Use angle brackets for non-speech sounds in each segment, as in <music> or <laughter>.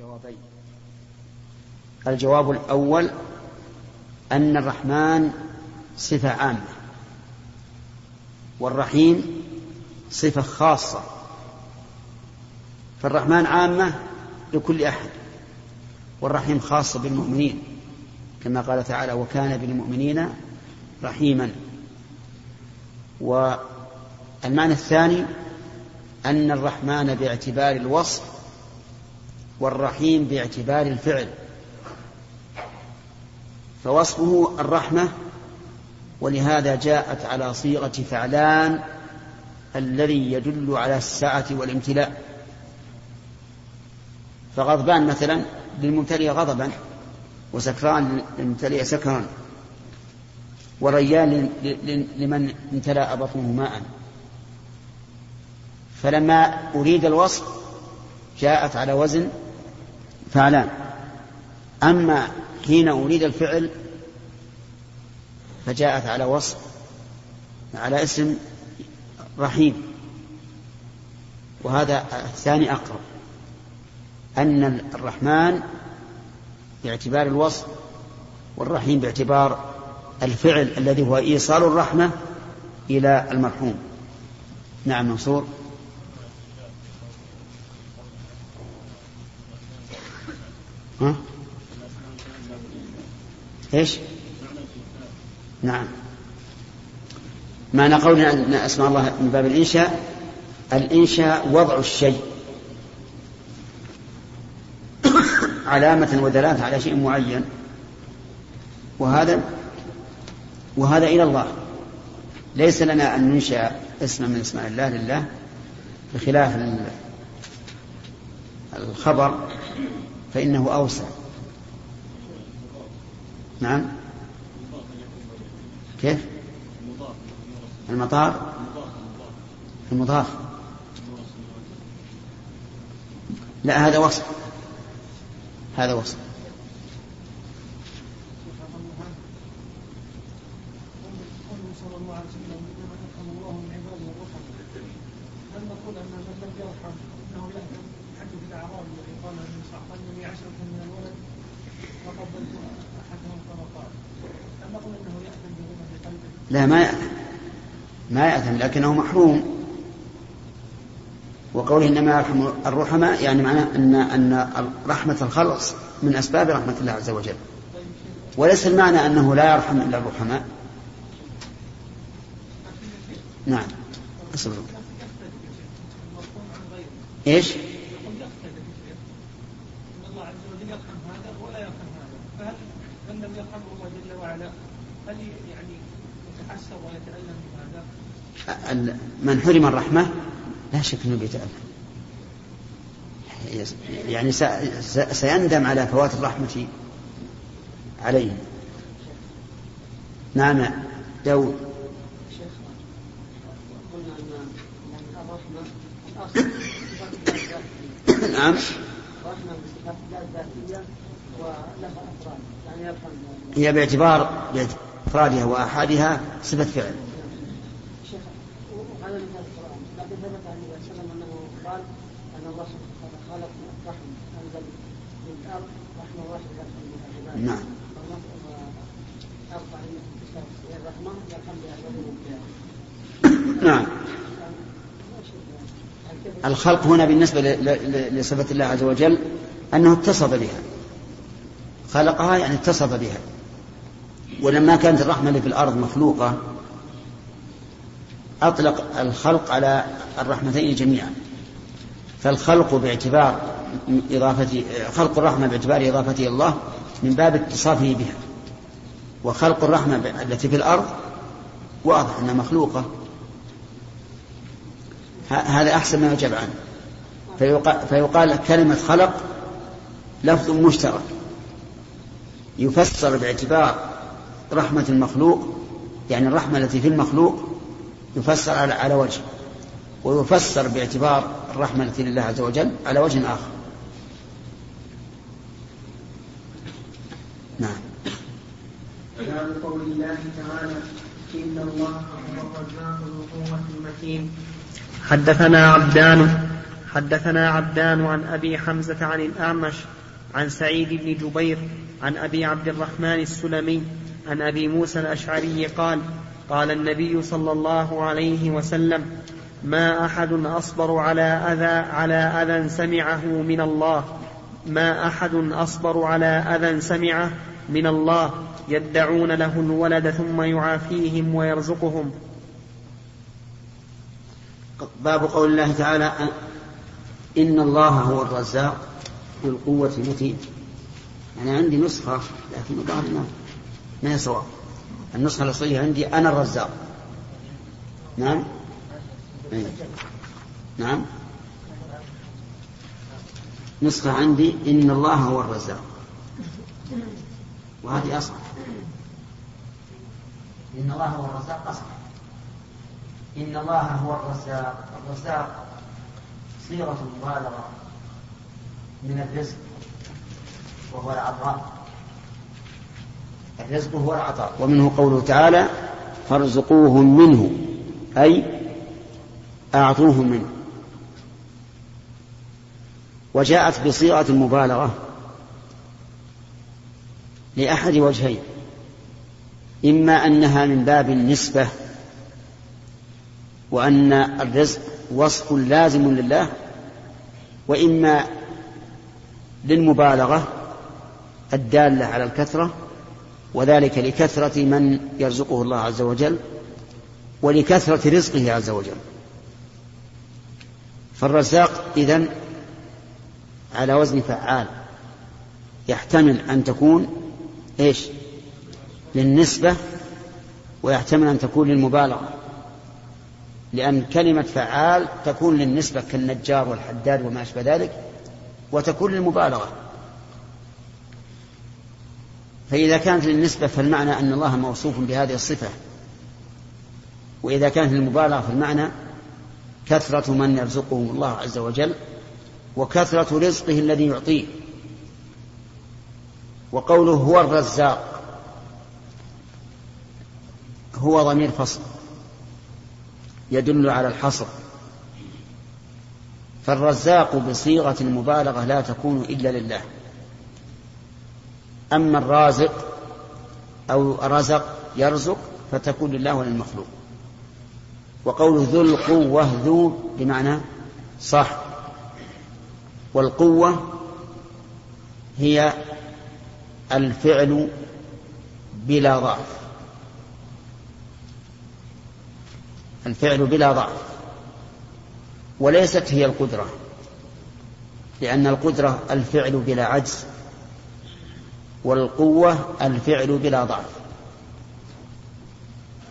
جوابين الجواب الأول أن الرحمن صفة عامة والرحيم صفة خاصة. فالرحمن عامة لكل أحد والرحيم خاصة بالمؤمنين كما قال تعالى وكان بالمؤمنين رحيما. والمعنى الثاني أن الرحمن باعتبار الوصف والرحيم باعتبار الفعل. فوصفه الرحمة ولهذا جاءت على صيغة فعلان الذي يدل على السعة والامتلاء. فغضبان مثلا للممتلئ غضبا وسكران للممتلئ سكرا وريان لمن امتلأ بطنه ماء. فلما أريد الوصف جاءت على وزن فعلان. أما حين أريد الفعل فجاءت على وصف على اسم رحيم. وهذا الثاني أقرب. أن الرحمن باعتبار الوصف والرحيم باعتبار الفعل الذي هو إيصال الرحمة إلى المرحوم. نعم منصور. ها؟ إيش؟ نعم. معنى قولنا أن أسماء الله من باب الإنشاء الإنشاء وضع الشيء. علامة ودلالة على شيء معين. وهذا وهذا إلى الله. ليس لنا أن ننشأ اسما من اسماء الله لله بخلاف الخبر. فإنه أوسع. نعم. كيف؟ المطار. المضاف لا هذا وصف هذا وصف ما يأثم ما يأثم لكنه محروم. وقوله إنما يرحم الرحماء يعني معناه أن أن رحمة الخلق من أسباب رحمة الله عز وجل. وليس المعنى أنه لا يرحم إلا الرحماء نعم. أصبر. هذا فهل من لم يرحمه الله جل وعلا هل يعني من حرم الرحمة لا شك أنه بيتألم يعني سيندم على فوات الرحمة عليه. نعم. داود. نعم. هي باعتبار بإفرادها وآحادها صفة فعل. نعم. نعم. الخلق هنا بالنسبة لصفة الله عز وجل أنه اتصف بها. خلقها يعني اتصف بها. ولما كانت الرحمة اللي في الأرض مخلوقة أطلق الخلق على الرحمتين جميعا. فالخلق باعتبار إضافة خلق الرحمة باعتبار إضافته الله من باب اتصافه بها. وخلق الرحمة التي في الأرض واضح أنها مخلوقة. هذا أحسن ما يجب عنه. فيقال, فيقال كلمة خلق لفظ مشترك. يفسر باعتبار رحمة المخلوق يعني الرحمة التي في المخلوق يفسر على, على وجه ويفسر باعتبار الرحمة التي لله عز وجل على وجه آخر. نعم. باب قول الله تعالى إن الله هو الرزاق ذو قوة المتين. حدثنا عبدان حدثنا عبدان عن أبي حمزة عن الأعمش عن سعيد بن جبير عن أبي عبد الرحمن السلمي عن أبي موسى الأشعري قال قال النبي صلى الله عليه وسلم ما أحد أصبر على أذى على أذى سمعه من الله. ما أحد أصبر على أذى سمعه من الله. يدعون له الولد ثم يعافيهم ويرزقهم. باب قول الله تعالى إن الله هو الرزاق ذو القوة المتين. أنا عندي نسخة لكن الظاهر ما هي صواب النسخة الأصلية عندي أنا الرزاق. نعم؟ أي. نعم؟ نسخة عندي إن الله هو الرزاق. وهذه أصح. إن الله هو الرزاق أصح. إن الله هو الرزاق. الرزاق صيغة مبالغة من الرزق وهو العطاء. الرزق هو العطاء ومنه قوله تعالى فارزقوهم منه أي أعطوهم منه. وجاءت بصيغة المبالغة لأحد وجهين إما أنها من باب النسبة وأن الرزق وصف لازم لله وإما للمبالغة الدالة على الكثرة وذلك لكثرة من يرزقه الله عز وجل ولكثرة رزقه عز وجل. فالرزاق إذن على وزن فعال يحتمل أن تكون إيش؟ للنسبة ويحتمل أن تكون للمبالغة لأن كلمة فعال تكون للنسبة كالنجار والحداد وما أشبه ذلك وتكون للمبالغة. فإذا كانت للنسبة فالمعنى أن الله موصوف بهذه الصفة. وإذا كانت للمبالغة فالمعنى كثرة من يرزقهم الله عز وجل وكثرة رزقه الذي يعطيه. وقوله هو الرزاق هو ضمير فصل يدل على الحصر. فالرزاق بصيغة المبالغة لا تكون إلا لله. أما الرازق أو رزق يرزق فتكون لله وللمخلوق وقول ذو القوة ذو بمعنى صح والقوة هي الفعل بلا ضعف. الفعل بلا ضعف. وليست هي القدرة لأن القدرة الفعل بلا عجز. والقوة الفعل بلا ضعف.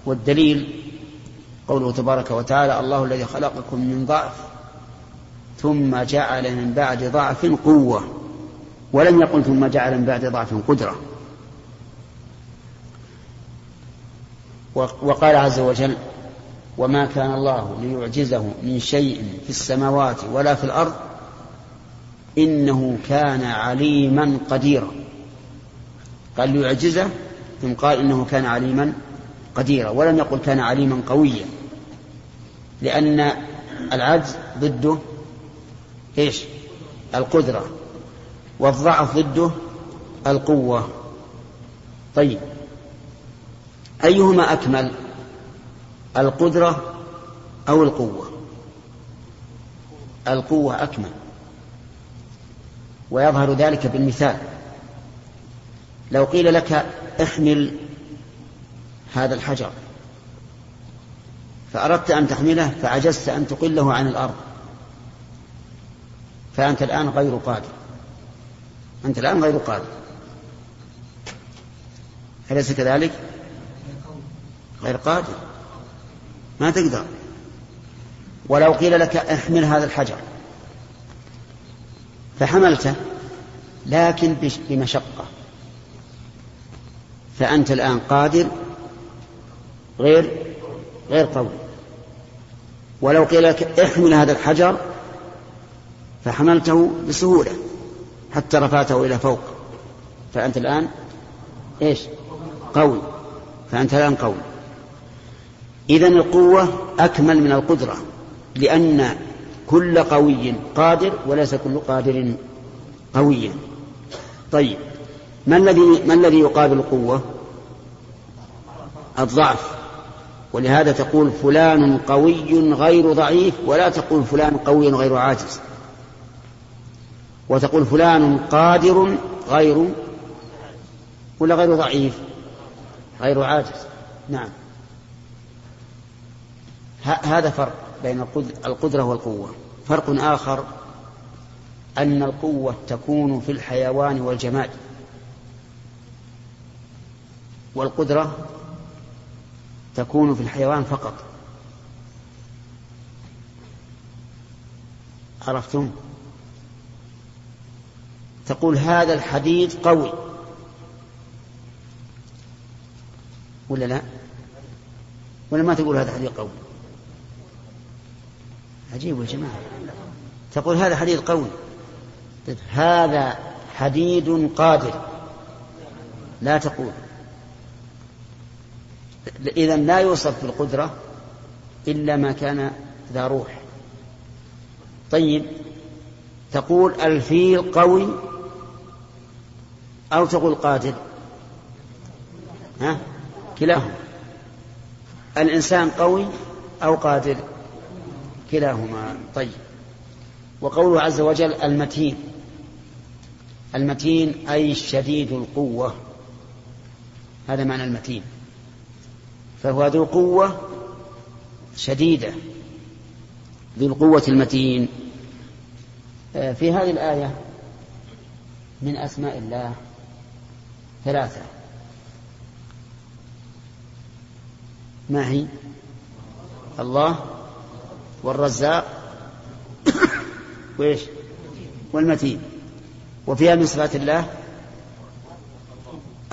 والدليل قوله تبارك وتعالى الله الذي خلقكم من ضعف ثم جعل من بعد ضعف قوة ولم يقل ثم جعل من بعد ضعف قدرة. وقال عز وجل وما كان الله ليعجزه من شيء في السماوات ولا في الأرض إنه كان عليما قديرا. قال ليعجزه ثم قال إنه كان عليما قديرا ولم يقل كان عليما قويا. لأن العجز ضده إيش؟ القدرة والضعف ضده القوة. طيب أيهما أكمل القدرة أو القوة؟ القوة أكمل. ويظهر ذلك بالمثال. لو قيل لك احمل هذا الحجر. فأردت أن تحمله فعجزت أن تقله عن الأرض. فأنت الآن غير قادر. أنت الآن غير قادر. أليس كذلك؟ غير قادر. ما تقدر. ولو قيل لك احمل هذا الحجر. فحملته لكن بمشقة. فأنت الآن قادر غير غير قوي ولو قيل لك احمل هذا الحجر فحملته بسهولة حتى رفعته إلى فوق. فأنت الآن إيش؟ قوي. فأنت الآن قوي. إذا القوة أكمل من القدرة لأن كل قوي قادر وليس كل قادر قويا. طيب. ما الذي ما الذي يقابل القوة؟ الضعف. ولهذا تقول فلان قوي غير ضعيف ولا تقول فلان قوي غير عاجز. وتقول فلان قادر غير ولا غير ضعيف؟ غير عاجز. نعم. هذا فرق بين القدرة والقوة. فرق آخر أن القوة تكون في الحيوان والجماد. والقدرة تكون في الحيوان فقط. عرفتم؟ تقول هذا الحديد قوي. ولا لا؟ ولا ما تقول هذا حديد قوي؟ عجيب يا جماعة. تقول هذا حديد قوي. هذا حديد قادر. لا تقول. إذا لا يوصف بالقدرة إلا ما كان ذا روح. طيب تقول الفيل قوي أو تقول قادر ها؟ كلاهما. الإنسان قوي أو قادر كلاهما. طيب. وقوله عز وجل المتين. المتين أي شديد القوة. هذا معنى المتين. فهو ذو قوة شديدة ذو القوة المتين. آه، في هذه الآية من أسماء الله ثلاثة. ما هي؟ الله والرزاق وإيش؟ والمتين. وفيها من صفات الله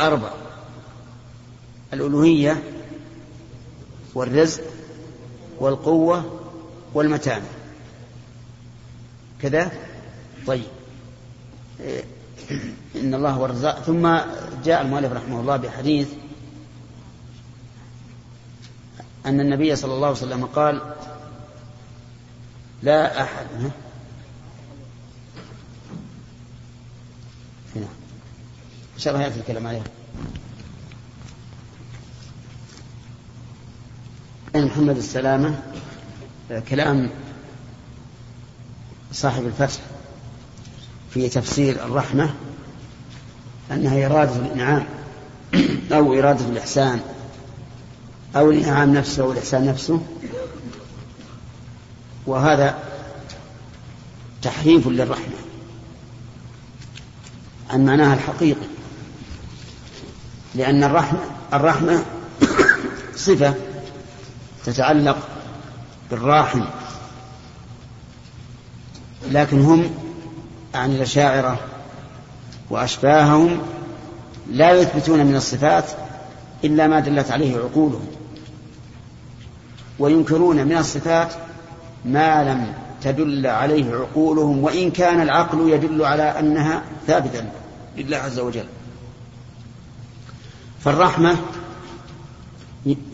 أربع. الألوهية والرزق والقوة والمتانة كذا؟ طيب. إن الله هو الرزاق. ثم جاء المؤلف رحمه الله بحديث أن النبي صلى الله عليه وسلم قال لا أحد. إن شاء الله يأتي الكلام عليها محمد السلامة كلام صاحب الفتح في تفسير الرحمة أنها إرادة الإنعام أو إرادة الإحسان أو الإنعام نفسه أو الإحسان نفسه. وهذا تحريف للرحمة. عن معناها الحقيقي. لأن الرحمة الرحمة <coughs> صفة تتعلق بالراحم لكن هم عن الأشاعرة وأشباههم لا يثبتون من الصفات إلا ما دلت عليه عقولهم وينكرون من الصفات ما لم تدل عليه عقولهم وإن كان العقل يدل على أنها ثابتة لله عز وجل. فالرحمة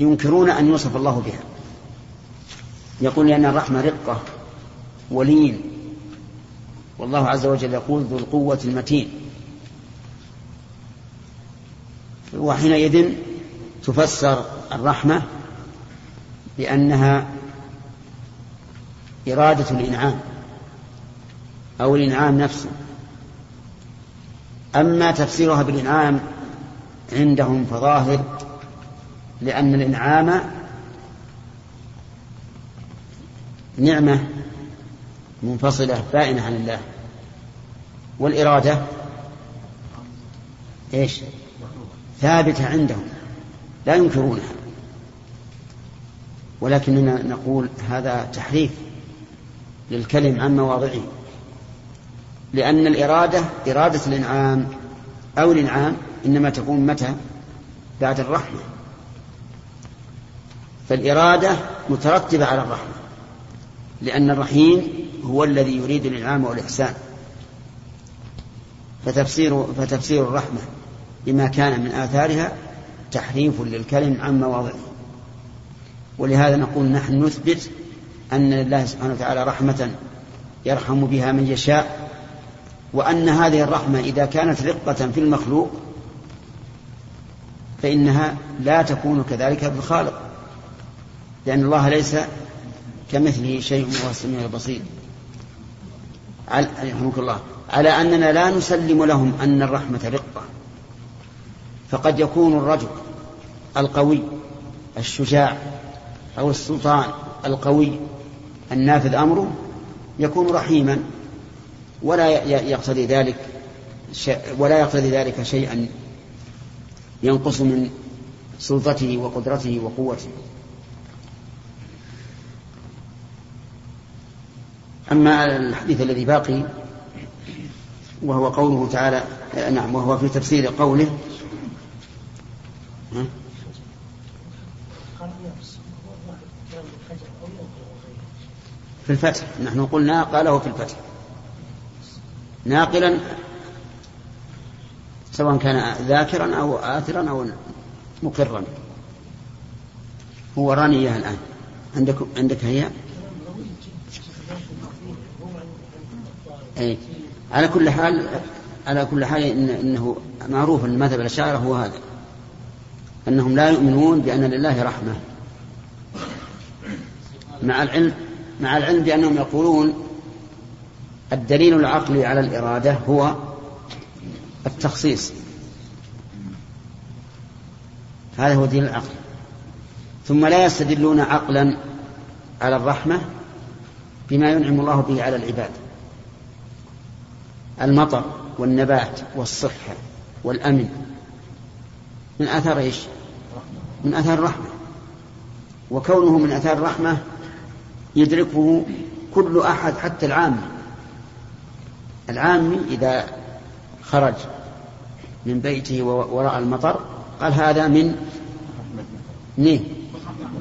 ينكرون أن يوصف الله بها. يقول لأن الرحمة رقة ولين. والله عز وجل يقول ذو القوة المتين. وحينئذ تفسر الرحمة بأنها إرادة الإنعام أو الإنعام نفسه. أما تفسيرها بالإنعام عندهم فظاهر لأن الإنعام نعمة منفصلة بائنة عن الله. والإرادة إيش؟ ثابتة عندهم. لا ينكرونها. ولكننا نقول هذا تحريف للكلم عن مواضعه. لأن الإرادة إرادة الإنعام أو الإنعام إنما تكون متى؟ بعد الرحمة. فالإرادة مترتبة على الرحمة لأن الرحيم هو الذي يريد الإنعام والإحسان. فتفسير فتفسير الرحمة بما كان من آثارها تحريف للكلم عن مواضعه. ولهذا نقول نحن نثبت أن لله سبحانه وتعالى رحمة يرحم بها من يشاء وأن هذه الرحمة إذا كانت رقة في المخلوق فإنها لا تكون كذلك في الخالق لأن الله ليس كمثله شيء وهو السميع البصير. رحمك الله. على أننا لا نسلم لهم أن الرحمة رقة. فقد يكون الرجل القوي الشجاع أو السلطان القوي النافذ أمره يكون رحيما ولا يقتضي ذلك ولا يقتضي ذلك شيئا ينقص من سلطته وقدرته وقوته. أما الحديث الذي باقي وهو قوله تعالى نعم وهو في تفسير قوله في الفتح نحن قلنا قاله في الفتح. ناقلا سواء كان ذاكرا أو آثرا أو مقرا. هو راني إياها الآن. عندك عندك هي؟ أي على كل حال على كل حال إن إنه معروف أن مذهب الأشاعرة هو هذا. أنهم لا يؤمنون بأن لله رحمة. مع العلم مع العلم بأنهم يقولون الدليل العقلي على الإرادة هو التخصيص. هذا هو دين العقل. ثم لا يستدلون عقلا على الرحمة بما ينعم الله به على العباد. المطر والنبات والصحة والأمن. من آثار إيش؟ من آثار الرحمة. وكونه من آثار الرحمة يدركه كل أحد حتى العامي العامي إذا خرج من بيته وراء المطر قال هذا من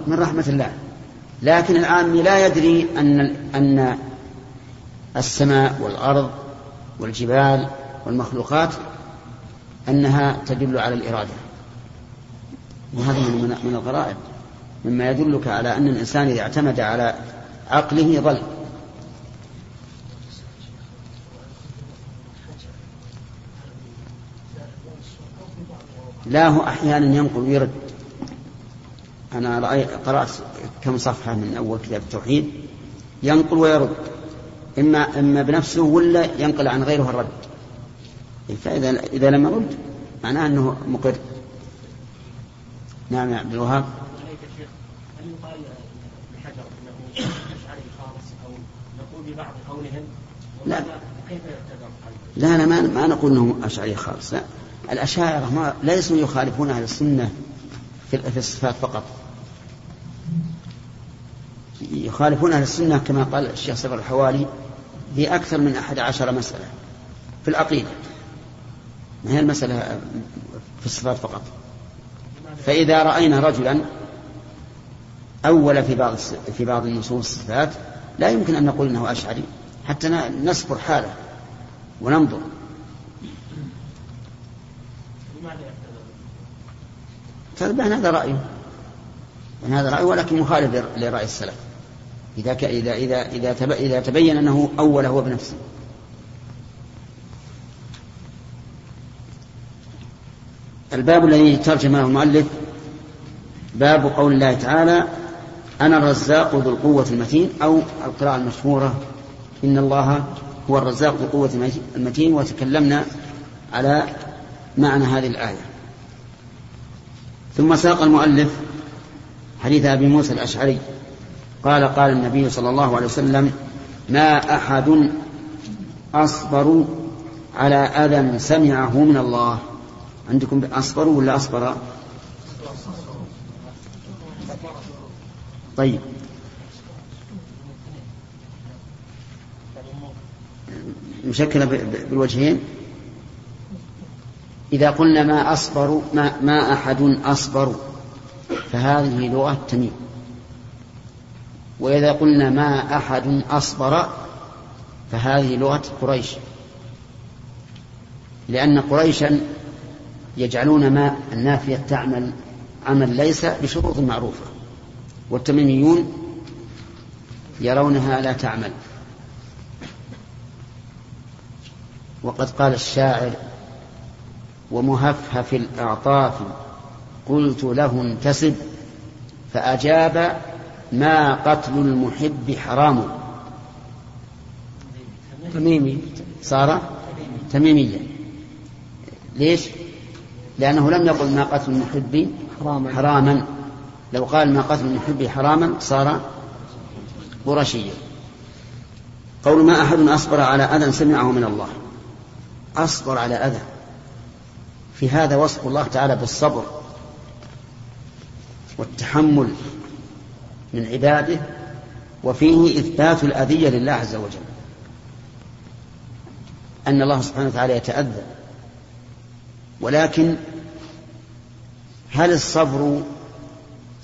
من رحمة الله. لكن العامي لا يدري أن أن السماء والأرض والجبال والمخلوقات أنها تدل على الإرادة. وهذا من من الغرائب. مما يدلك على أن الإنسان إذا اعتمد على عقله ضل لا هو أحيانا ينقل ويرد. أنا رأي قرأت كم صفحة من أول كتاب التوحيد. ينقل ويرد. إما إما بنفسه ولا ينقل عن غيره الرد. فإذا إذا لم يرد معناه أنه مقر. نعم يا عبد الوهاب. هل يقال أنه اشعري خالص أو نقول ببعض قولهم؟ لا. كيف لا لا ما, ما نقول إنه اشعري خالص لا. الأشاعرة ما ليسوا يخالفون أهل السنة في الصفات فقط. يخالفون أهل السنة كما قال الشيخ صبر الحوالي في أكثر من أحد عشر مسألة في العقيدة. ما هي المسألة في الصفات فقط؟ فإذا رأينا رجلا أول في بعض في بعض النصوص الصفات لا يمكن أن نقول أنه أشعري حتى نصبر حاله وننظر. فالبان هذا رأيه. هذا رأيه ولكن مخالف لرأي السلف. إذا ك... إذا إذا إذا, تب... إذا تبين أنه أول هو بنفسه الباب الذي ترجمه المؤلف باب قول الله تعالى أنا الرزاق ذو القوة المتين أو القراءة المشهورة إن الله هو الرزاق ذو القوة المتين وتكلمنا على معنى هذه الآية. ثم ساق المؤلف حديث أبي موسى الأشعري. قال قال النبي صلى الله عليه وسلم ما أحد أصبر على أذى سمعه من الله. عندكم أصبر ولا أصبر؟ طيب. مشكلة بالوجهين. إذا قلنا ما أصبر ما, ما أحد أصبر فهذه لغة تميم وإذا قلنا ما أحد أصبر فهذه لغة قريش. لأن قريشا يجعلون ما النافية تعمل عمل ليس بشروط معروفة. والتميميون يرونها لا تعمل. وقد قال الشاعر ومهفهف الأعطاف قلت له انتسب فأجاب ما قتل المحب حرام. تميمي. صار تميميا ليش؟ لأنه لم يقل ما قتل المحب حراما, حراما. لو قال ما قتل المحب حراما صار قرشيا قول ما أحد أصبر على أذى سمعه من الله. أصبر على أذى. في هذا وصف الله تعالى بالصبر والتحمل. من عباده وفيه إثبات الأذية لله عز وجل. أن الله سبحانه وتعالى يتأذى. ولكن هل الصبر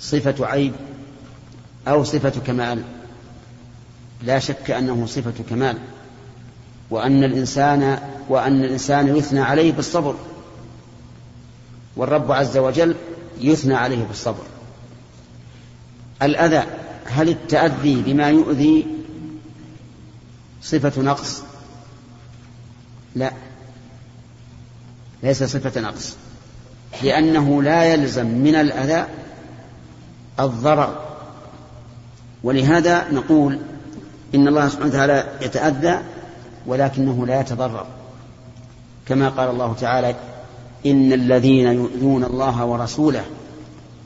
صفة عيب أو صفة كمال؟ لا شك أنه صفة كمال. وأن الإنسان وأن الإنسان يثنى عليه بالصبر. والرب عز وجل يثنى عليه بالصبر. الأذى هل التأذي بما يؤذي صفة نقص؟ لا. ليس صفة نقص. لأنه لا يلزم من الأذى الضرر. ولهذا نقول إن الله سبحانه وتعالى يتأذى ولكنه لا يتضرر. كما قال الله تعالى إن الذين يؤذون الله ورسوله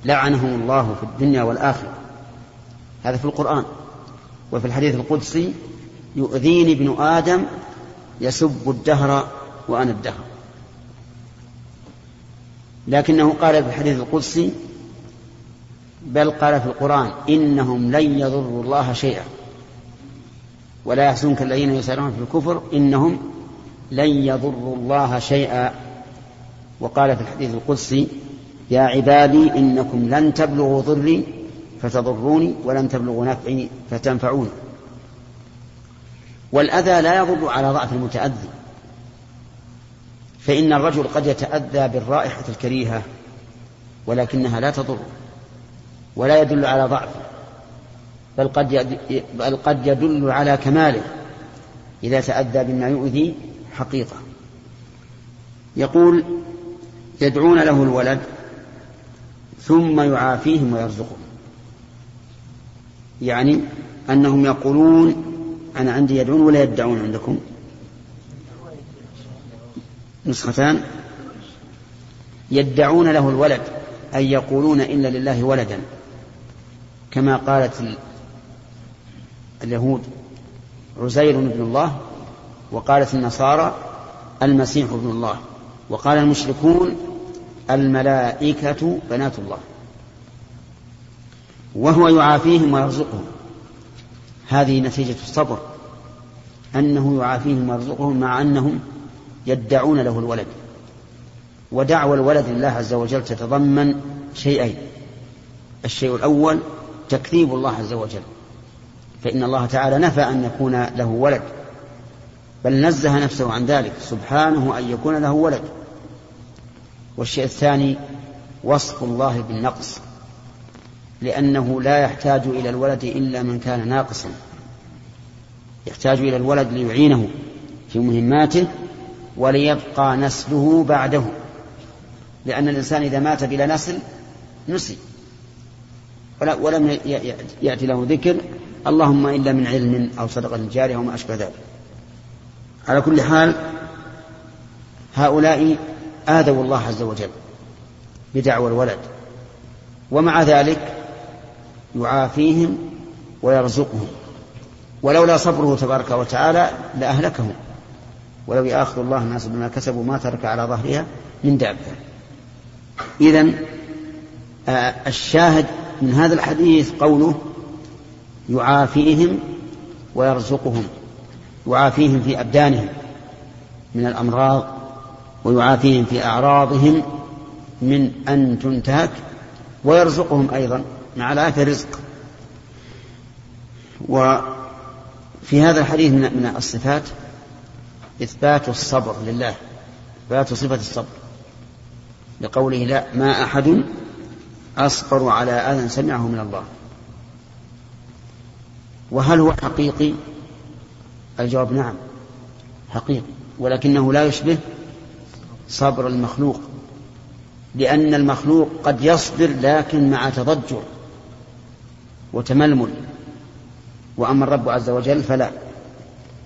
لعنهم الله في الدنيا والآخرة. هذا في القرآن وفي الحديث القدسي يؤذيني ابن آدم يسب الدهر وأنا الدهر. لكنه قال في الحديث القدسي بل قال في القرآن إنهم لن يضروا الله شيئا. ولا يحزنك الذين يسارعون في الكفر إنهم لن يضروا الله شيئا. وقال في الحديث القدسي يا عبادي إنكم لن تبلغوا ضري فتضروني ولن تبلغوا نفعي فتنفعوني. والأذى لا يضر على ضعف المتأذي. فإن الرجل قد يتأذى بالرائحة الكريهة ولكنها لا تضر ولا يدل على ضعفه بل قد بل قد يدل على كماله إذا تأذى بما يؤذي حقيقة. يقول يدعون له الولد ثم يعافيهم ويرزقهم. يعني أنهم يقولون أنا عندي يدعون ولا يدعون عندكم؟ نسختان. يدعون له الولد أي يقولون إن لله ولدا. كما قالت اليهود عزير ابن الله وقالت النصارى المسيح ابن الله. وقال المشركون الملائكة بنات الله. وهو يعافيهم ويرزقهم. هذه نتيجة الصبر أنه يعافيهم ويرزقهم مع أنهم يدعون له الولد. ودعوى الولد لله عز وجل تتضمن شيئين. الشيء الأول تكذيب الله عز وجل. فإن الله تعالى نفى أن يكون له ولد. بل نزه نفسه عن ذلك سبحانه أن يكون له ولد. والشيء الثاني وصف الله بالنقص. لأنه لا يحتاج إلى الولد إلا من كان ناقصا. يحتاج إلى الولد ليعينه في مهماته وليبقى نسله بعده. لأن الإنسان إذا مات بلا نسل نسي. ولم يأتي له ذكر اللهم إلا من علم أو صدقة جارية وما أشبه ذلك. على كل حال هؤلاء آذوا الله عز وجل بدعوى الولد. ومع ذلك يعافيهم ويرزقهم. ولولا صبره تبارك وتعالى لأهلكهم ولو يأخذ الله الناس بما كسبوا ما ترك على ظهرها من دابة. إذا آه، الشاهد من هذا الحديث قوله يعافيهم ويرزقهم. يعافيهم في أبدانهم من الأمراض ويعافيهم في أعراضهم من أن تنتهك ويرزقهم أيضا مع العافية رزق وفي هذا الحديث من الصفات إثبات الصبر لله. إثبات صفة الصبر. لقوله لا ما أحد أصبر على أذى سمعه من الله. وهل هو حقيقي؟ الجواب نعم حقيقي. ولكنه لا يشبه صبر المخلوق لأن المخلوق قد يصبر لكن مع تضجر. وتململ. وأما الرب عز وجل فلا.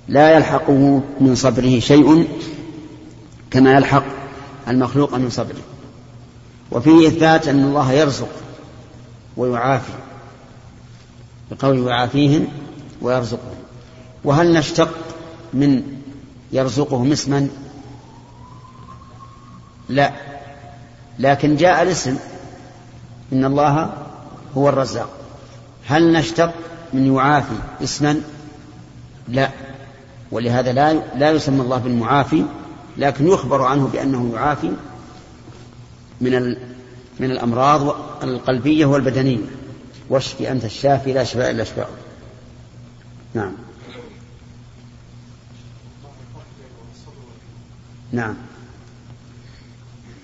لا يلحقه من صبره شيء كما يلحق المخلوق من صبره. وفيه إثبات أن الله يرزق ويعافي. بقول يعافيهم ويرزقهم. وهل نشتق من يرزقهم اسما؟ لا. لكن جاء الاسم إن الله هو الرزاق. هل نشتق من يعافي اسما؟ لا. ولهذا لا لا يسمى الله بالمعافي لكن يخبر عنه بأنه يعافي من من الأمراض القلبية والبدنية. واشفي أنت الشافي لا شفاء إلا شفاء نعم. نعم.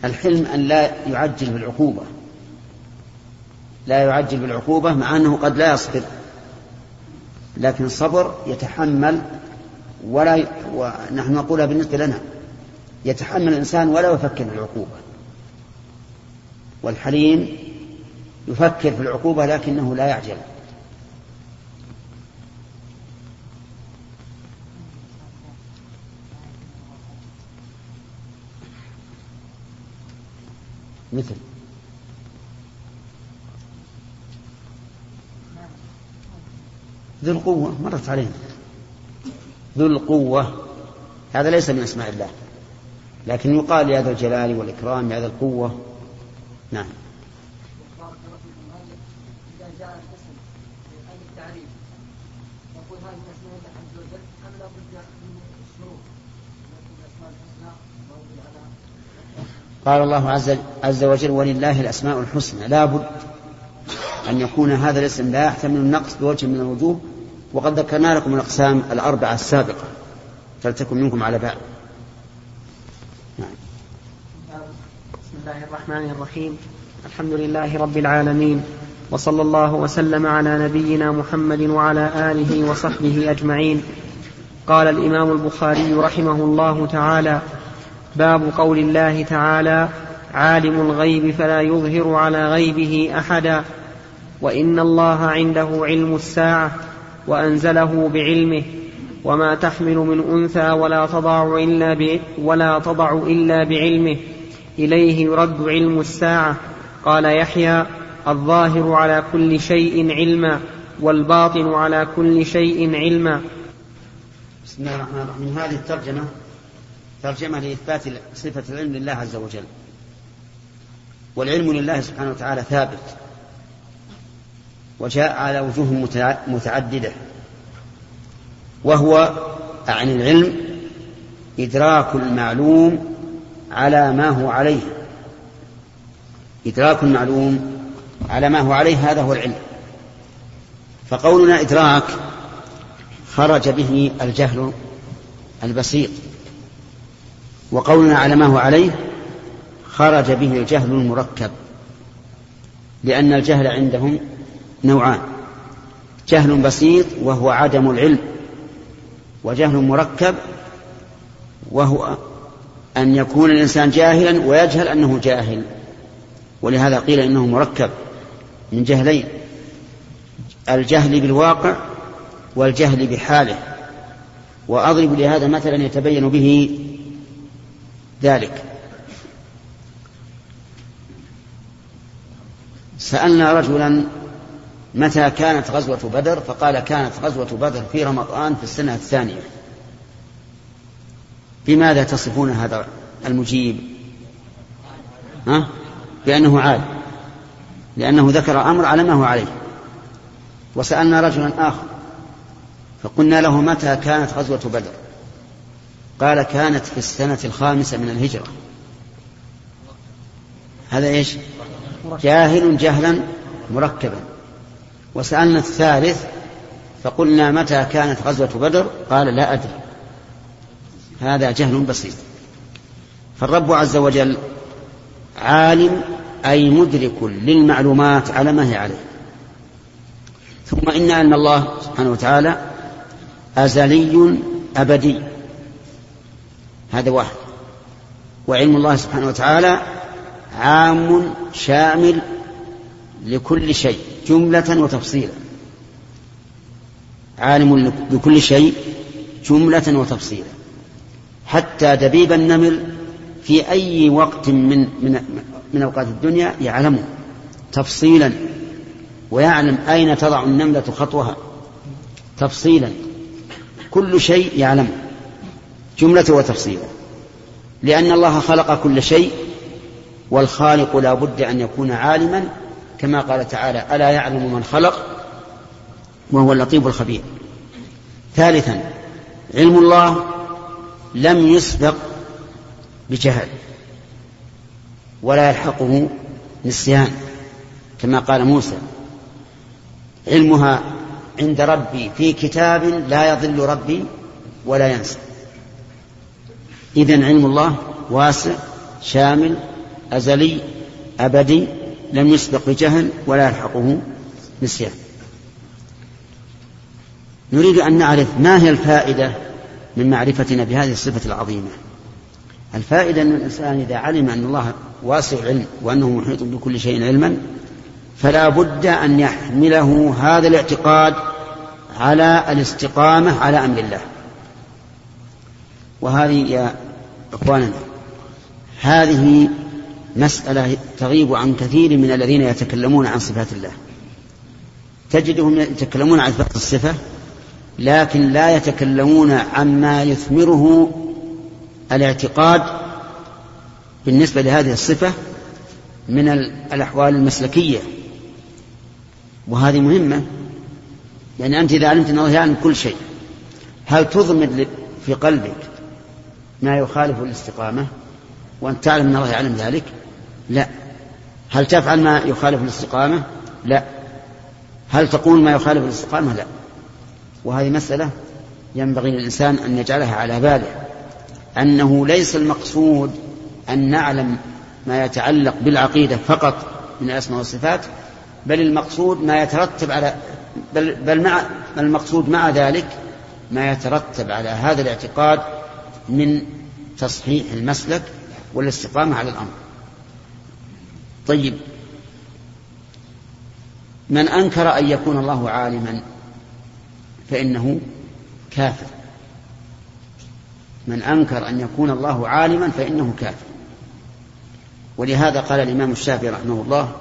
الحلم أن لا يعجل بالعقوبة. لا يعجل بالعقوبة مع أنه قد لا يصبر لكن الصبر يتحمل ولا. ونحن نقولها بالنسبة لنا يتحمل الإنسان ولا يفكر في العقوبة والحليم يفكر في العقوبة لكنه لا يعجل مثل ذو القوة مرت علينا. ذو القوة هذا ليس من أسماء الله. لكن يقال يا ذا الجلال والإكرام يا ذا القوة. نعم. قال الله عز, عز وجل ولله الأسماء الحسنى. لا بد أن يكون هذا الاسم لا يحتمل النقص بوجه من الوجوه وقد ذكرنا لكم الأقسام الأربعة السابقة فلتكن منكم على بعض. نعم. بسم الله الرحمن الرحيم. الحمد لله رب العالمين وصلى الله وسلم على نبينا محمد وعلى آله وصحبه أجمعين. قال الإمام البخاري رحمه الله تعالى باب قول الله تعالى عالم الغيب فلا يظهر على غيبه أحدا. وإن الله عنده علم الساعة وأنزله بعلمه وما تحمل من أنثى ولا تضع إلا ب... ولا تضع إلا بعلمه إليه يرد علم الساعة. قال يحيى الظاهر على كل شيء علما والباطن على كل شيء علما. بسم الله الرحمن الرحيم. هذه الترجمه ترجمة لإثبات صفة العلم لله عز وجل. والعلم لله سبحانه وتعالى ثابت. وجاء على وجوه متعددة. وهو عن العلم إدراك المعلوم على ما هو عليه. إدراك المعلوم على ما هو عليه هذا هو العلم. فقولنا إدراك خرج به الجهل البسيط. وقولنا على ما هو عليه خرج به الجهل المركب. لأن الجهل عندهم نوعان. جهل بسيط وهو عدم العلم وجهل مركب وهو أن يكون الإنسان جاهلا ويجهل أنه جاهل. ولهذا قيل إنه مركب من جهلين الجهل بالواقع والجهل بحاله. وأضرب لهذا مثلا يتبين به ذلك. سألنا رجلا متى كانت غزوة بدر؟ فقال كانت غزوة بدر في رمضان في السنة الثانية. بماذا تصفون هذا المجيب؟ ها؟ بأنه عالم لأنه ذكر أمر على ما هو عليه. وسألنا رجلا آخر فقلنا له متى كانت غزوة بدر؟ قال كانت في السنة الخامسة من الهجرة. هذا إيش؟ جاهل جهلا مركبا. وسألنا الثالث فقلنا متى كانت غزوة بدر؟ قال لا أدري. هذا جهل بسيط. فالرب عز وجل عالم أي مدرك للمعلومات على ما هي عليه. ثم إن علم الله سبحانه وتعالى أزلي أبدي. هذا واحد. وعلم الله سبحانه وتعالى عام شامل لكل شيء جملة وتفصيلا. عالم بكل شيء جملة وتفصيلا. حتى دبيب النمل في أي وقت من من من أوقات الدنيا يعلمه تفصيلا ويعلم أين تضع النملة خطوها تفصيلا. كل شيء يعلمه جملة وتفصيلا. لأن الله خلق كل شيء والخالق لا بد أن يكون عالما كما قال تعالى ألا يعلم من خلق؟ وهو اللطيف الخبير. ثالثا علم الله لم يسبق بجهل ولا يلحقه نسيان كما قال موسى. علمها عند ربي في كتاب لا يضل ربي ولا ينسى. إذن علم الله واسع شامل أزلي أبدي لم يسبق بجهل ولا يلحقه نسيان. نريد أن نعرف ما هي الفائدة من معرفتنا بهذه الصفة العظيمة. الفائدة أن الإنسان إذا علم أن الله واسع علم وأنه محيط بكل شيء علما فلا بد أن يحمله هذا الاعتقاد على الاستقامة على أمر الله. وهذه يا إخواننا هذه مسألة تغيب عن كثير من الذين يتكلمون عن صفات الله. تجدهم يتكلمون عن صفات الصفة لكن لا يتكلمون عما يثمره الاعتقاد بالنسبة لهذه الصفة من الأحوال المسلكية. وهذه مهمة. يعني أنت إذا علمت أن الله يعلم كل شيء هل تضمد في قلبك ما يخالف الاستقامة؟ وأنت تعلم أن الله يعلم ذلك؟ لا. هل تفعل ما يخالف الاستقامة؟ لا. هل تقول ما يخالف الاستقامة؟ لا. وهذه مسألة ينبغي للإنسان أن يجعلها على باله. أنه ليس المقصود أن نعلم ما يتعلق بالعقيدة فقط من الأسماء والصفات بل المقصود ما يترتب على بل, بل مع المقصود مع ذلك ما يترتب على هذا الاعتقاد من تصحيح المسلك والاستقامة على الأمر. طيب. من أنكر أن يكون الله عالما فإنه كافر. من أنكر أن يكون الله عالما فإنه كافر. ولهذا قال الإمام الشافعي رحمه الله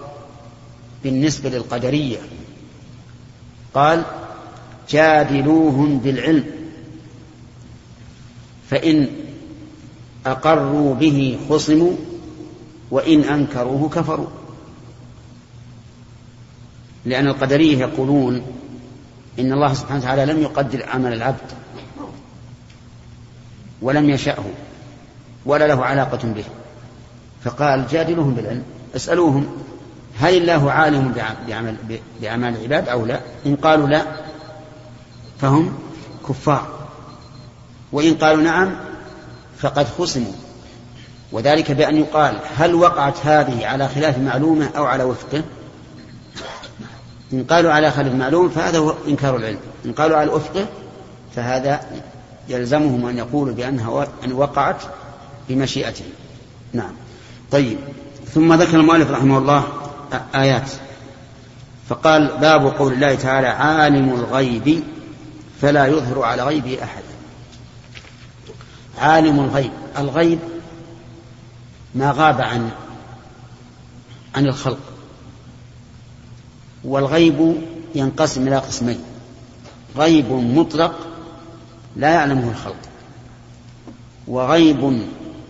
بالنسبة للقدرية قال جادلوهم بالعلم فإن أقروا به خصموا وإن أنكروه كفروا. لأن القدرية يقولون إن الله سبحانه وتعالى لم يقدر عمل العبد ولم يشأه ولا له علاقة به. فقال جادلوهم بالعلم اسألوهم هل الله عالم بعمل بأعمال العباد أو لا؟ إن قالوا لا فهم كفار. وإن قالوا نعم فقد خصموا. وذلك بأن يقال هل وقعت هذه على خلاف معلومة أو على وفقه؟ إن قالوا على خلاف معلوم فهذا هو إنكار العلم. إن قالوا على وفقه فهذا يلزمهم أن يقولوا بأنها أن وقعت بمشيئته نعم. طيب. ثم ذكر المؤلف رحمه الله آيات. فقال باب قول الله تعالى عالم الغيب فلا يظهر على غيبه أحد. عالم الغيب. الغيب ما غاب عن عن الخلق والغيب ينقسم إلى قسمين غيب مطلق لا يعلمه الخلق وغيب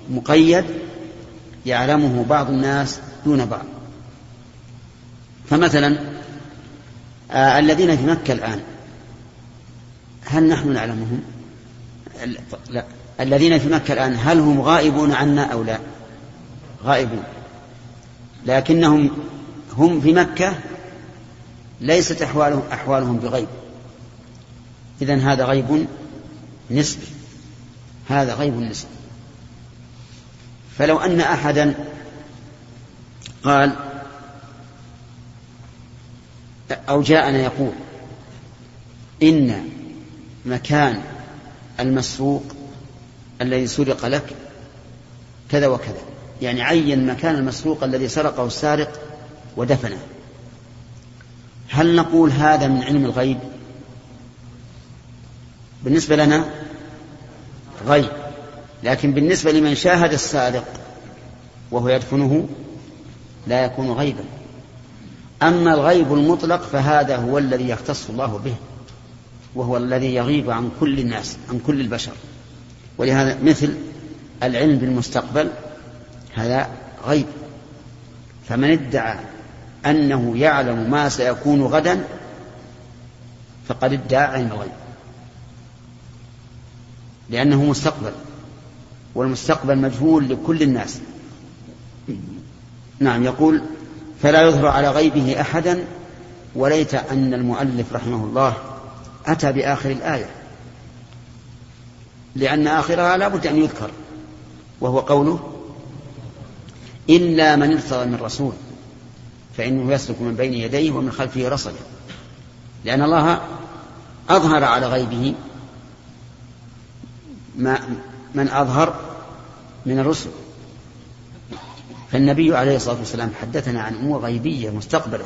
مقيد يعلمه بعض الناس دون بعض فمثلا آه الذين في مكة الآن هل نحن نعلمهم؟ لا الذين في مكة الآن هل هم غائبون عنا أو لا؟ غائبون. لكنهم هم في مكة ليست أحوالهم, أحوالهم بغيب. إذن هذا غيب نسبي. هذا غيب نسبي. فلو أن أحدا قال أو جاءنا يقول إن مكان المسروق الذي سرق لك كذا وكذا. يعني عين مكان المسروق الذي سرقه السارق ودفنه. هل نقول هذا من علم الغيب؟ بالنسبة لنا غيب لكن بالنسبة لمن شاهد السارق وهو يدفنه لا يكون غيبا. أما الغيب المطلق فهذا هو الذي يختص الله به وهو الذي يغيب عن كل الناس عن كل البشر. ولهذا مثل العلم بالمستقبل هذا غيب. فمن ادعى أنه يعلم ما سيكون غدا فقد ادعى علم الغيب. لأنه مستقبل والمستقبل مجهول لكل الناس. نعم يقول فلا يظهر على غيبه أحدا وليت أن المؤلف رحمه الله أتى بآخر الآية. لأن آخرها لا بد أن يذكر وهو قوله إلا من ارتضى من رسول فإنه يسلك من بين يديه ومن خلفه رصدا. لأن الله أظهر على غيبه ما من أظهر من الرسل. فالنبي عليه الصلاة والسلام حدثنا عن أمور غيبية مستقبلة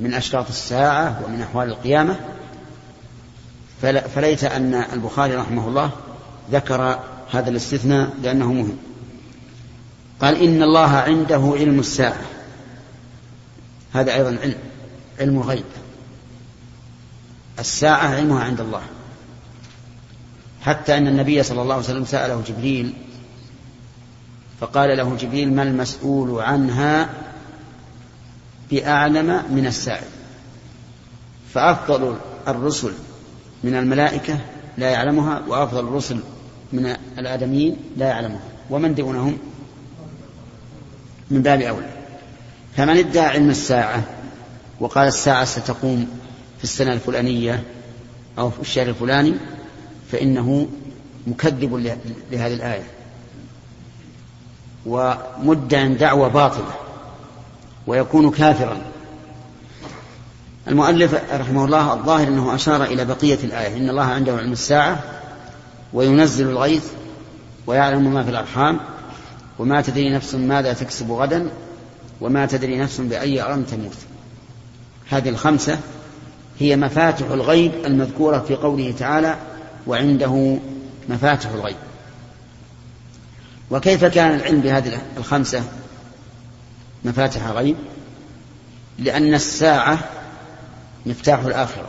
من أشراط الساعة ومن أحوال القيامة. فليت أن البخاري رحمه الله ذكر هذا الاستثناء لأنه مهم. قال إن الله عنده علم الساعة. هذا أيضا علم علم غيب. الساعة علمها عند الله. حتى أن النبي صلى الله عليه وسلم سأله جبريل فقال له جبريل ما المسؤول عنها بأعلم من السائل فأفضل الرسل من الملائكة لا يعلمها وأفضل الرسل من الآدميين لا يعلمها. ومن دونهم من باب أولى فمن ادعى علم الساعة وقال الساعة ستقوم في السنة الفلانية أو في الشهر الفلاني فإنه مكذب لهذه الآية. ومدع دعوة باطلة ويكون كافرا. المؤلف رحمه الله الظاهر أنه أشار إلى بقية الآية. إن الله عنده علم الساعة وينزل الغيث ويعلم ما في الأرحام. وما تدري نفس ماذا تكسب غدا وما تدري نفس بأي أرض تموت. هذه الخمسة هي مفاتح الغيب المذكورة في قوله تعالى وعنده مفاتح الغيب وكيف كان العلم بهذه الخمسة مفاتح غيب؟ لأن الساعة مفتاح الآخرة.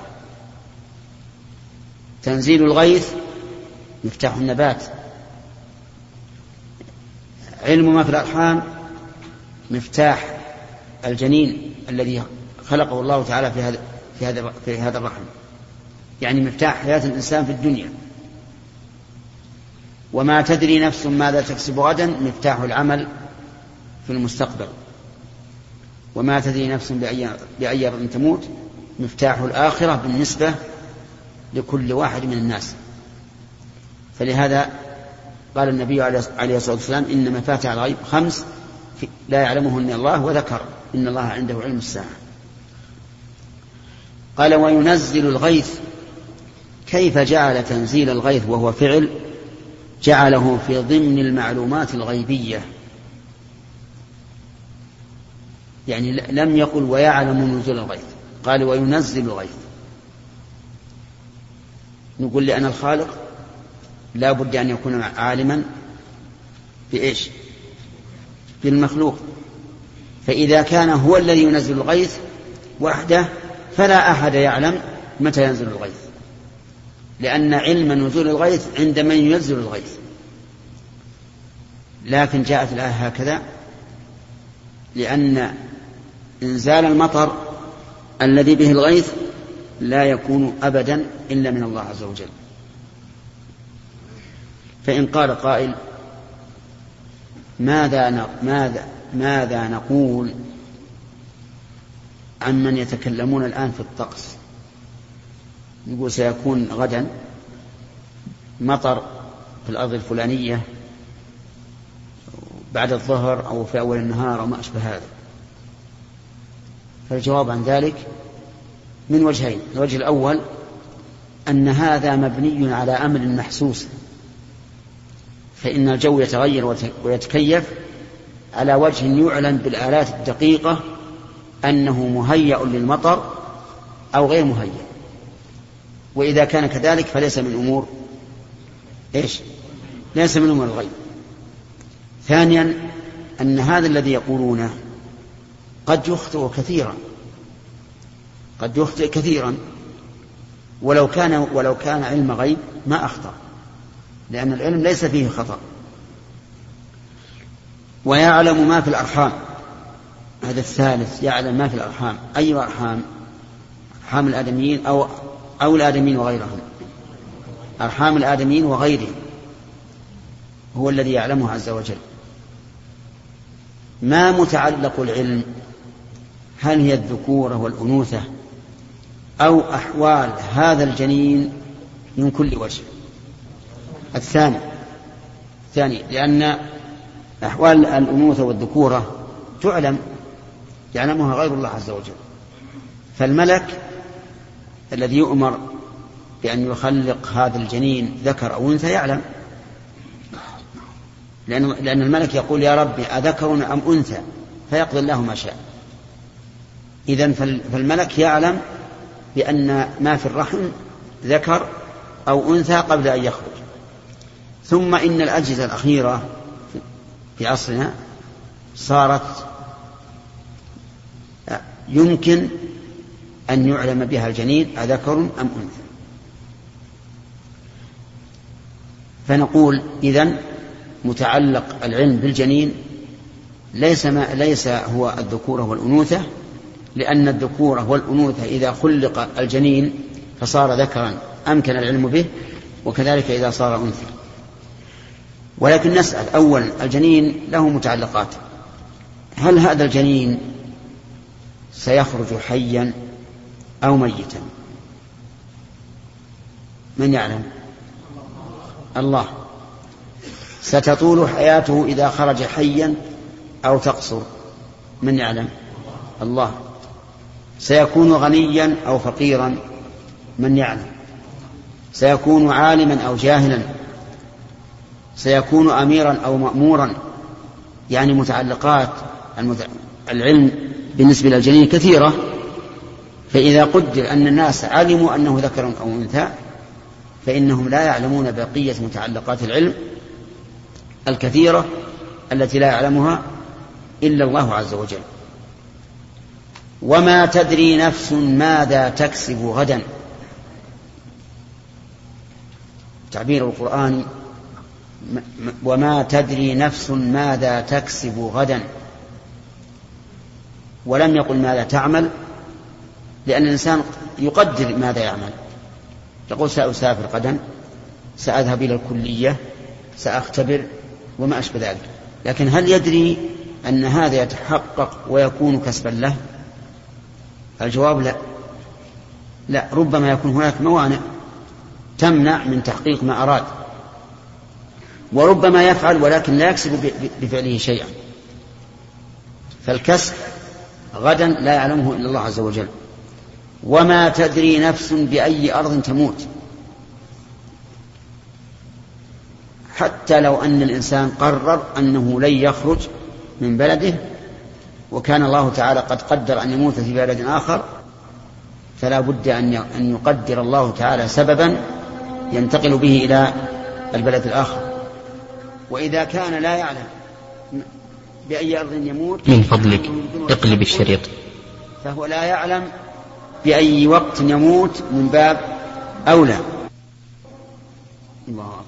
تنزيل الغيث مفتاح النبات. علم ما في الأرحام مفتاح الجنين الذي خلقه الله تعالى في هذا في هذا في هذا الرحم. يعني مفتاح حياة الإنسان في الدنيا. وما تدري نفس ماذا تكسب غدا مفتاح العمل في المستقبل. وما تدري نفس بأي, بأي أرض تموت مفتاح الآخرة بالنسبة لكل واحد من الناس. فلهذا قال النبي عليه الصلاة والسلام إن مفاتح الغيب خمس لا يعلمهن الله وذكر إن الله عنده علم الساعة. قال وينزل الغيث كيف جعل تنزيل الغيث وهو فعل؟ جعله في ضمن المعلومات الغيبية. يعني لم يقل ويعلم نزول الغيث قال وينزل الغيث. نقول لأن الخالق لا بد أن يكون عالما بإيش؟ بالمخلوق. فإذا كان هو الذي ينزل الغيث وحده فلا أحد يعلم متى ينزل الغيث. لأن علم نزول الغيث عند من ينزل الغيث. لكن جاءت الآية هكذا لأن إنزال المطر الذي به الغيث لا يكون أبدا إلا من الله عز وجل. فإن قال قائل ماذا ماذا ماذا نقول عن من يتكلمون الآن في الطقس؟ يقول سيكون غدا مطر في الأرض الفلانية بعد الظهر أو في أول النهار أو ما أشبه هذا. فالجواب عن ذلك من وجهين. الوجه الأول أن هذا مبني على أمر محسوس. فإن الجو يتغير ويتكيف على وجه يعلن بالآلات الدقيقة أنه مهيأ للمطر أو غير مهيأ. وإذا كان كذلك فليس من أمور إيش؟ ليس من أمور الغيب. ثانيا أن هذا الذي يقولونه قد يخطئ كثيرا. قد يخطئ كثيرا. ولو كان ولو كان علم غيب ما أخطأ. لأن العلم ليس فيه خطأ. ويعلم ما في الأرحام. هذا الثالث يعلم ما في الأرحام. أي أرحام؟ أرحام الآدميين أو أو الآدميين وغيرهم. أرحام الآدميين وغيرهم. هو الذي يعلمه عز وجل. ما متعلق العلم؟ هل هي الذكورة والأنوثة أو أحوال هذا الجنين من كل وجه؟ الثاني. الثاني لأن أحوال الأنوثة والذكورة تعلم يعلمها غير الله عز وجل. فالملك الذي يؤمر بأن يخلق هذا الجنين ذكر أو أنثى يعلم. لأن, لأن الملك يقول يا ربي أذكر أم أنثى؟ فيقضي الله ما شاء. إذا فالملك يعلم بأن ما في الرحم ذكر أو أنثى قبل أن يخرج. ثم إن الأجهزة الأخيرة في عصرنا صارت يمكن أن يعلم بها الجنين أذكر أم أنثى؟ فنقول إذن متعلق العلم بالجنين ليس ما ليس هو الذكورة والأنوثة لأن الذكورة والأنوثة إذا خلق الجنين فصار ذكرا أمكن العلم به وكذلك إذا صار أنثى. ولكن نسأل أولا الجنين له متعلقات. هل هذا الجنين سيخرج حيا أو ميتا؟ من يعلم؟ الله. ستطول حياته إذا خرج حيا أو تقصر؟ من يعلم؟ الله. سيكون غنيا أو فقيرا؟ من يعلم. سيكون عالما أو جاهلا؟ سيكون أميرا أو مأمورا يعني متعلقات العلم بالنسبة للجنين كثيرة فإذا قدر أن الناس علموا أنه ذكر أو أنثى فإنهم لا يعلمون بقية متعلقات العلم الكثيرة التي لا يعلمها إلا الله عز وجل. وما تدري نفس ماذا تكسب غدا. تعبير القرآن وما تدري نفس ماذا تكسب غدا. ولم يقل ماذا تعمل لأن الإنسان يقدر ماذا يعمل. يقول سأسافر غدا سأذهب إلى الكلية سأختبر وما أشبه ذلك. لكن هل يدري أن هذا يتحقق ويكون كسبا له؟ الجواب لا. لا ربما يكون هناك موانع تمنع من تحقيق ما أراد. وربما يفعل ولكن لا يكسب بفعله شيئا. فالكسب غدا لا يعلمه إلا الله عز وجل. وما تدري نفس بأي أرض تموت. حتى لو أن الإنسان قرر أنه لن يخرج من بلده وكان الله تعالى قد قدر أن يموت في بلد آخر فلا بد أن يقدر الله تعالى سببا ينتقل به إلى البلد الآخر. وإذا كان لا يعلم بأي أرض يموت من فضلك اقلب الشريط. فهو لا يعلم بأي وقت يموت من باب أولى. الله أكبر.